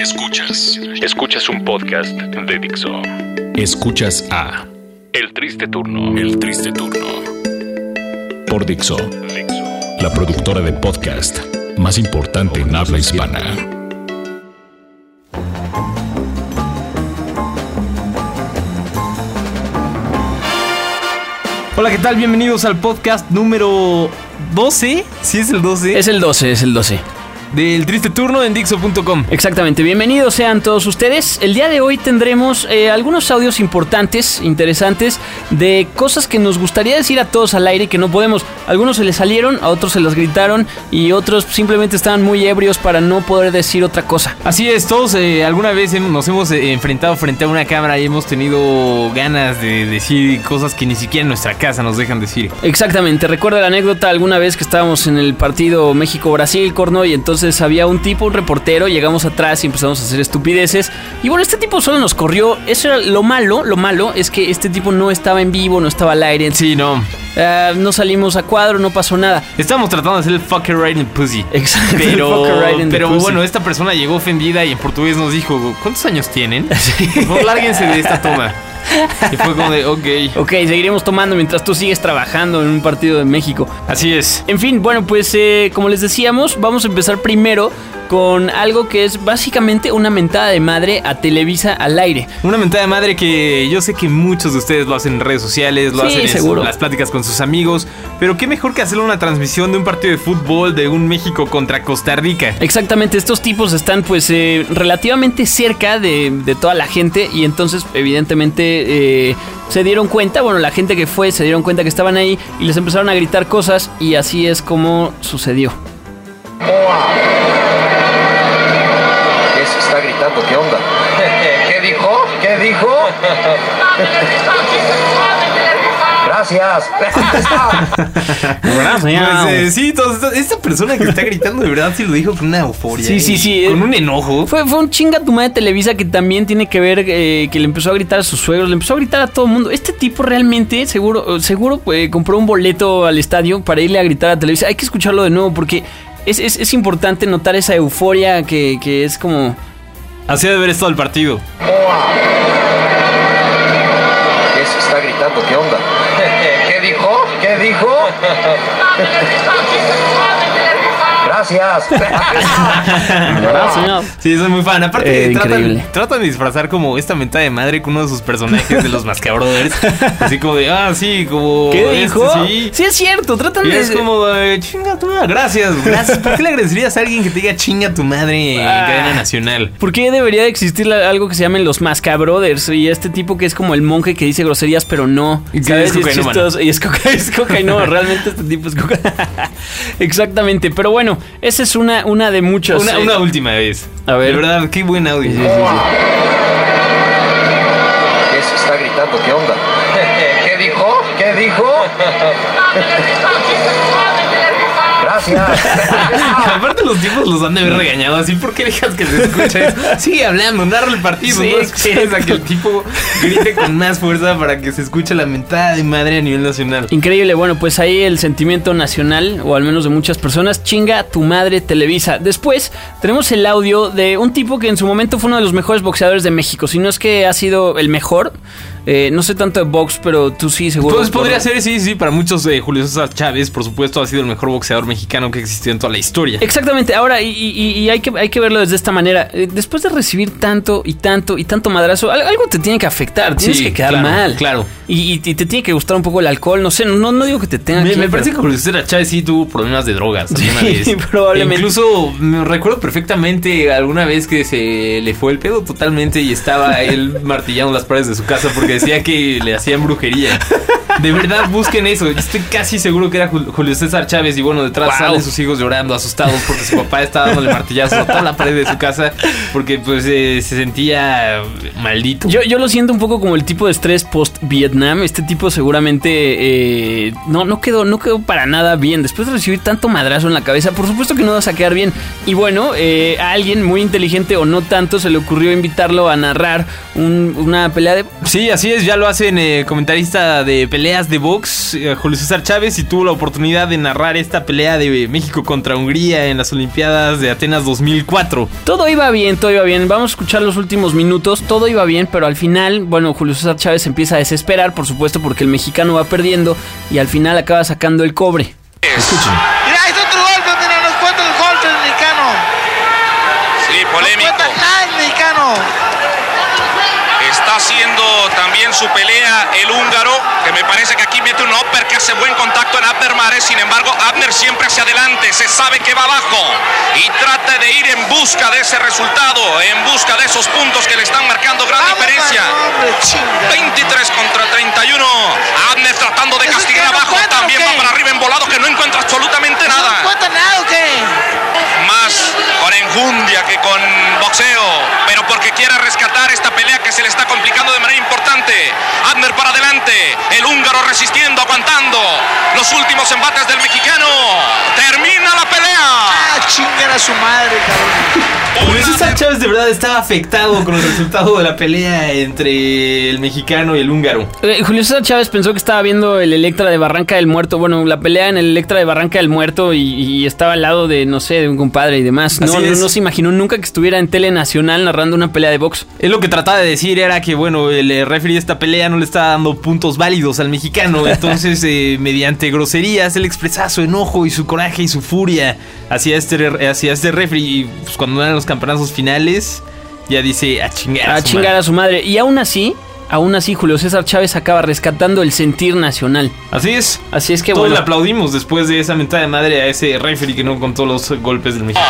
Escuchas. Escuchas un podcast de Dixo. Escuchas a El Triste Turno. El Triste Turno. Por Dixo. Dixo. La productora de podcast más importante en habla hispana. Hola, ¿qué tal? Bienvenidos al podcast número 12. ¿Sí es el 12? Es el 12, es el 12. Del triste turno en Dixo.com. Exactamente, bienvenidos sean todos ustedes. El día de hoy tendremos eh, algunos audios importantes, interesantes, de cosas que nos gustaría decir a todos al aire que no podemos. Algunos se les salieron, a otros se las gritaron y otros simplemente estaban muy ebrios para no poder decir otra cosa. Así es, todos eh, alguna vez nos hemos eh, enfrentado frente a una cámara y hemos tenido ganas de decir cosas que ni siquiera en nuestra casa nos dejan decir. Exactamente, recuerda la anécdota alguna vez que estábamos en el partido México-Brasil, Corno, y entonces había un tipo, un reportero, llegamos atrás y empezamos a hacer estupideces. Y bueno, este tipo solo nos corrió. Eso era lo malo, lo malo es que este tipo no estaba en vivo, no estaba al aire. Sí, no. Ah, no salimos a cuadro, no pasó nada. Estamos tratando de hacer el fucker right in the pussy. Exacto. Pero, right pero pussy. bueno, esta persona llegó ofendida y en portugués nos dijo, ¿cuántos años tienen? Por favor, lárguense de esta toma. Y fue como de, ok. Ok, seguiremos tomando mientras tú sigues trabajando en un partido de México. Así es. En fin, bueno, pues eh, como les decíamos, vamos a empezar primero con algo que es básicamente una mentada de madre a Televisa al aire. Una mentada de madre que yo sé que muchos de ustedes lo hacen en redes sociales, lo Sí, hacen en seguro. las pláticas con sus amigos, pero qué mejor que hacerlo una transmisión de un partido de fútbol de un México contra Costa Rica. Exactamente, estos tipos están pues eh, relativamente cerca de, de toda la gente y entonces evidentemente eh, se dieron cuenta, bueno, la gente que fue se dieron cuenta que estaban ahí y les empezaron a gritar cosas y así es como sucedió. ¿Qué se está gritando? ¿Qué onda? ¿Qué dijo? ¿Qué dijo? Gracias. Pues, eh, sí, estos- esta persona que está gritando de verdad sí lo dijo con una euforia. Sí, sí, y sí, Con eh. un enojo. Fue, fue un chinga tu madre Televisa que también tiene que ver eh, que le empezó a gritar a sus suegros, le empezó a gritar a todo el mundo. Este tipo realmente, seguro, seguro eh, compró un boleto al estadio para irle a gritar a Televisa. Hay que escucharlo de nuevo porque es, es- es importante notar esa euforia que, que es como... Así de haber estado el partido. stop it. Gracias. señor. Sí, soy muy fan. Aparte, Eh, tratan, increíble. tratan de disfrazar como esta mentada de madre con uno de sus personajes de los Mascabrothers. Así como de, ah, sí, como. ¿Qué este, dijo? sí. Sí, es cierto, tratan Y de... es como, de, chinga tu madre. Gracias, gracias. ¿Por qué le agradecerías a alguien que te diga chinga tu madre en Ah. cadena nacional? ¿Por qué debería de existir algo que se llamen los Mascabrothers? Y este tipo que es como el monje que dice groserías, pero no. Y ¿Sabes? es Y es cocainómano. chistoso. Y es, coca es cocainómano. Realmente este tipo es coca Exactamente. Pero bueno, esa es una, una de muchas. Una, eh, una última vez. A ver. De verdad, qué buen audio. sí, sí, sí. ¿Qué se está gritando? ¿Qué onda? ¿Qué dijo? ¿Qué dijo? Aparte los tipos los han de haber regañado así, ¿por qué dejas que se escuche eso? Sigue hablando, narra el partido, Sí, no esperes a que el tipo grite con más fuerza para que se escuche la mentada de madre a nivel nacional. Increíble, bueno, pues ahí el sentimiento nacional, o al menos de muchas personas, chinga tu madre Televisa. Después tenemos el audio de un tipo que en su momento fue uno de los mejores boxeadores de México, si no es que ha sido el mejor. Eh, no sé tanto de box, pero tú sí, seguro. Pues podría Por- ser, sí, sí, para muchos eh, Julio César Chávez, por supuesto, ha sido el mejor boxeador mexicano que existió en toda la historia. Exactamente, ahora, y, y- y hay, que, hay que verlo desde esta manera. Eh, Después de recibir tanto y tanto y tanto madrazo, al- algo te tiene que afectar, tienes Sí, que quedar claro, mal. claro. Y, y- te tiene que gustar un poco el alcohol, no sé, no, no digo que te tenga Me, que... me pero- parece que Julio César Chávez sí tuvo problemas de drogas alguna Sí, vez. probablemente. Incluso me recuerdo perfectamente alguna vez que se le fue el pedo totalmente y estaba él martillando las paredes de su casa porque decía que le hacían brujería. De verdad, busquen eso. Estoy casi seguro que era Jul- Julio César Chávez y bueno, detrás Wow. salen sus hijos llorando, asustados porque su papá estaba dándole martillazos a toda la pared de su casa porque pues eh, se sentía maldito. Yo, yo lo siento un poco como el tipo de estrés post-Vietnam. Este tipo seguramente eh, no, no, quedó, no quedó para nada bien. Después de recibir tanto madrazo en la cabeza, por supuesto que no vas a quedar bien. Y bueno, eh, a alguien muy inteligente o no tanto se le ocurrió invitarlo a narrar un- una pelea de... Sí, así es, ya lo hacen eh, comentarista de pelea peleas de box, eh, Julio César Chávez, y tuvo la oportunidad de narrar esta pelea de México contra Hungría en las Olimpiadas de Atenas 2004. Todo iba bien, todo iba bien. Vamos a escuchar los últimos minutos. Todo iba bien, pero al final, bueno, Julio César Chávez empieza a desesperar, por supuesto, porque el mexicano va perdiendo y al final acaba sacando el cobre. Escuchen. Mira, hay otro golpe, mira, nos cuenta el golpe el mexicano. Sí, Nos polémico. cuenta nada el mexicano. Está haciendo su pelea el húngaro, que me parece que aquí mete un upper que hace buen contacto en Abner Mares. Sin embargo, Abner siempre hacia adelante, se sabe que va abajo y trata de ir en busca de ese resultado, en busca de esos puntos que le están marcando gran diferencia. mano, hombre, chinga. 23 contra 31. Abner tratando de ¿Eso castigar abajo, también va para arriba en volado que no encuentra absolutamente ¿No nada. más con enjundia que con boxeo, pero porque quiere rescatar esta pelea que se le está complicando de manera importante. El húngaro resistiendo, aguantando. Los últimos embates del mexicano. Termina la pelea. Ah, chingar a su madre, cabrón. Julio Una César de- Chávez de verdad estaba afectado con el resultado de la pelea entre el mexicano y el húngaro. Eh, Julio César Chávez pensó que estaba viendo el Electra de Barranca del Muerto, bueno, la pelea en el Electra de Barranca del Muerto y, y estaba al lado de, no sé, de un compadre y demás. No, no, es. no se imaginó nunca que estuviera en Tele Nacional narrando una pelea de box. Él lo que trataba de decir era que, bueno, el eh, referee de esta pelea no le estaba dando puntos válidos al mexicano. Entonces, eh, mediante groserías, él expresaba su enojo y su coraje y su furia hacia este, hacia este referee. Y pues, cuando eran los campeonazos finales, ya dice a chingar. A su chingar madre". a su madre. Y aún así, aún así, Julio César Chávez acaba rescatando el sentir nacional. Así es. Así es que Todos bueno. le aplaudimos después de esa mentada de madre a ese referee que no contó los golpes del mexicano.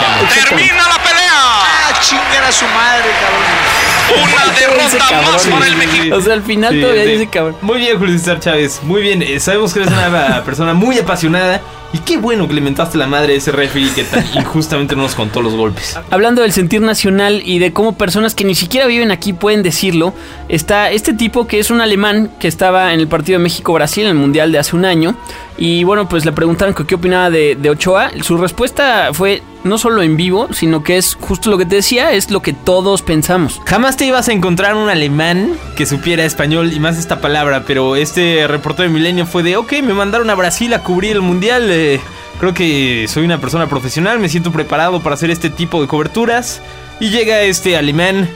Termina la pelea. Ah, chingar a su madre, cabrón. Una derrota más para el mexicano. O sea, al final Sí, todavía sí. dice cabrón. Muy bien, Julio César Chávez. Muy bien. Eh, sabemos que eres una persona muy apasionada. Y qué bueno que le mentaste la madre a ese referee que tan injustamente no nos contó los golpes. Hablando del sentir nacional y de cómo personas que ni siquiera viven aquí pueden decirlo, está este tipo que es un alemán que estaba en el partido de México-Brasil en el Mundial de hace un año. Y bueno, pues le preguntaron que qué opinaba de, Ochoa. Su respuesta fue no solo en vivo, sino que es justo lo que te decía, es lo que todos pensamos. Jamás te ibas a encontrar un alemán que supiera español y más esta palabra, pero este reportero de Milenio fue de, ok, me mandaron a Brasil a cubrir el mundial. eh, creo que soy una persona profesional, me siento preparado para hacer este tipo de coberturas. Y llega este alemán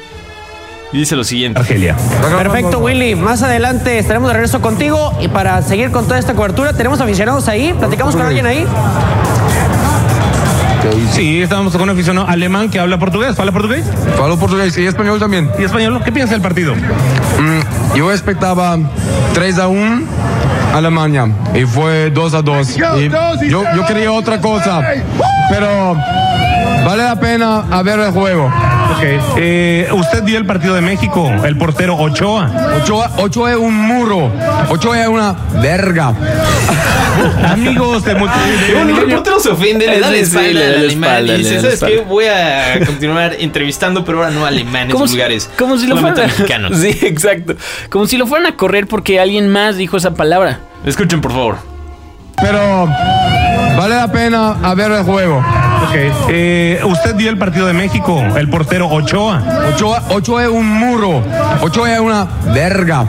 y dice lo siguiente. Argelia. Perfecto, Willy. Más adelante estaremos de regreso contigo y para seguir con toda esta cobertura, tenemos aficionados ahí. ¿Platicamos con alguien ahí? Sí, estamos con un aficionado alemán que habla portugués. ¿Habla portugués? Falo portugués y español también. ¿Y español? ¿Qué piensa del partido? Mm, yo expectaba 3 a 1 Alemania y fue 2 a 2. Y yo, yo quería otra cosa, pero vale la pena a ver el juego. Ok. Eh, usted vio el partido de México, el portero Ochoa. Ochoa, Ochoa es un muro, Ochoa es una verga. Amigos de Y bueno, el reportero se ofende, le da la espalda al y le dice, da la ¿sabes qué? espalda". Voy a continuar entrevistando, pero ahora no alemanes Como si, vulgares. como si lo fueran a mexicanos. Sí, exacto. Como si lo fueran a correr porque alguien más dijo esa palabra. Escuchen, por favor. Pero vale la pena a ver el juego. Ok. Eh, usted vio el partido de México, el portero Ochoa. Ochoa, Ochoa es un muro, Ochoa es una verga.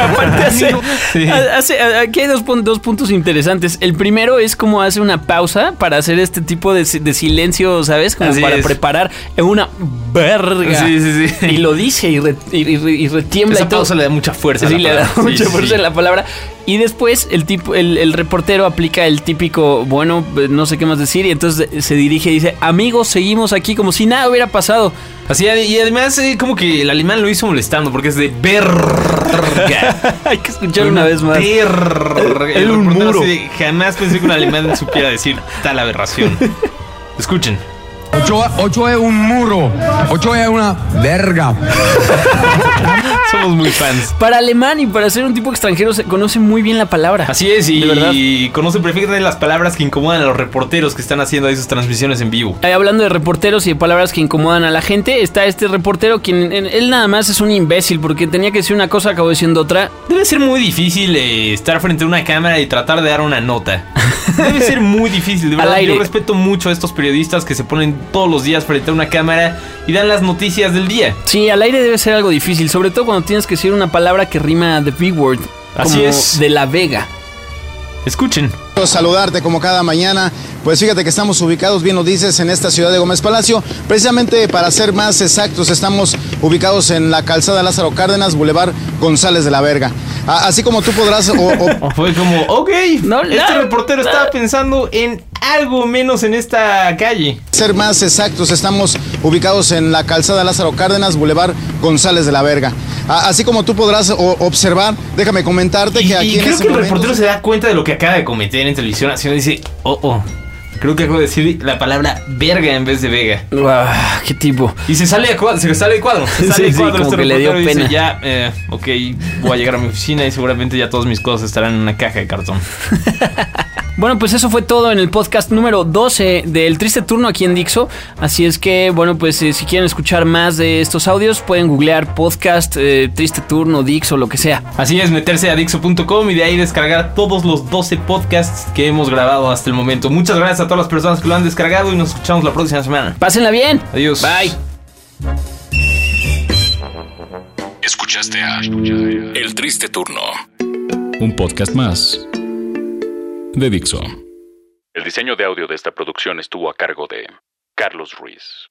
Aparte hace- Sí. hace- aquí hay dos, dos puntos interesantes. El primero es como hace una pausa para hacer este tipo de, si- de silencio, ¿sabes? Como Así para es. preparar una verga. Sí, sí, sí. Y lo dice y, re- y- y- y retiembla. Esa y todo. pausa le da mucha fuerza. Sí, le da mucha Sí, fuerza sí. en la palabra. Y después el tipo, el, el reportero aplica el típico, bueno, eh, no sé qué más decir, y entonces se dirige y dice, amigos, seguimos aquí como si nada hubiera pasado. Así, y además, eh, como que el alemán lo hizo molestando, porque es de verga. Hay que escuchar una vez más. Verga. El El reportero muro. así de, jamás pensé que un alemán supiera decir tal aberración. Escuchen. Ochoa, Ochoa es un muro, Ochoa es una verga. Somos muy fans. Para alemán y para ser un tipo extranjero se conoce muy bien la palabra. Así es, y, De verdad. y conoce perfectamente las palabras que incomodan a los reporteros que están haciendo ahí sus transmisiones en vivo. Eh, hablando de reporteros y de palabras que incomodan a la gente, está este reportero quien en- él nada más es un imbécil porque tenía que decir una cosa, acabó diciendo otra. Debe ser muy difícil eh, estar frente a una cámara y tratar de dar una nota. Debe ser muy difícil, de Al verdad. aire. Yo respeto mucho a estos periodistas que se ponen todos los días frente a una cámara y dan las noticias del día. Sí, al aire debe ser algo difícil, sobre todo cuando tienes que decir una palabra que rima the big word. Así como es. de La Vega. Escuchen. Saludarte como cada mañana. Pues fíjate que estamos ubicados, bien lo dices, en esta ciudad de Gómez Palacio. Precisamente para ser más exactos, estamos ubicados en la calzada Lázaro Cárdenas, Boulevard González de la Verga. A- Así como tú podrás... o- o- Fue como, ok, No, este no, reportero no. estaba pensando en algo menos en esta calle. ser más exactos, estamos ubicados en la calzada Lázaro Cárdenas, Boulevard González de la Verga. A- Así como tú podrás observar, déjame comentarte Y, que aquí y en creo ese que el momento- reportero se da cuenta de lo que acaba de cometer en televisión. Así dice, oh, oh. Creo que acabo de decir la palabra verga en vez de vega. Ah, qué tipo. Y se sale de cuadro, se sale de cuadro. Se Sí, sale de sí, cuadro como este que le dio y pena. dice, ya, eh, ok, voy a llegar a mi oficina y seguramente ya todas mis cosas estarán en una caja de cartón. Bueno, pues eso fue todo en el podcast número 12 del Triste Turno aquí en Dixo. Así es que, bueno, pues eh, si quieren escuchar más de estos audios, pueden googlear podcast, eh, Triste Turno, Dixo, lo que sea. Así es, meterse a Dixo.com y de ahí descargar todos los 12 podcasts que hemos grabado hasta el momento. Muchas gracias a todas las personas que lo han descargado y nos escuchamos la próxima semana. Pásenla bien. Adiós. Bye. Escuchaste a El Triste Turno, un podcast más de Dixo. El diseño de audio de esta producción estuvo a cargo de Carlos Ruiz.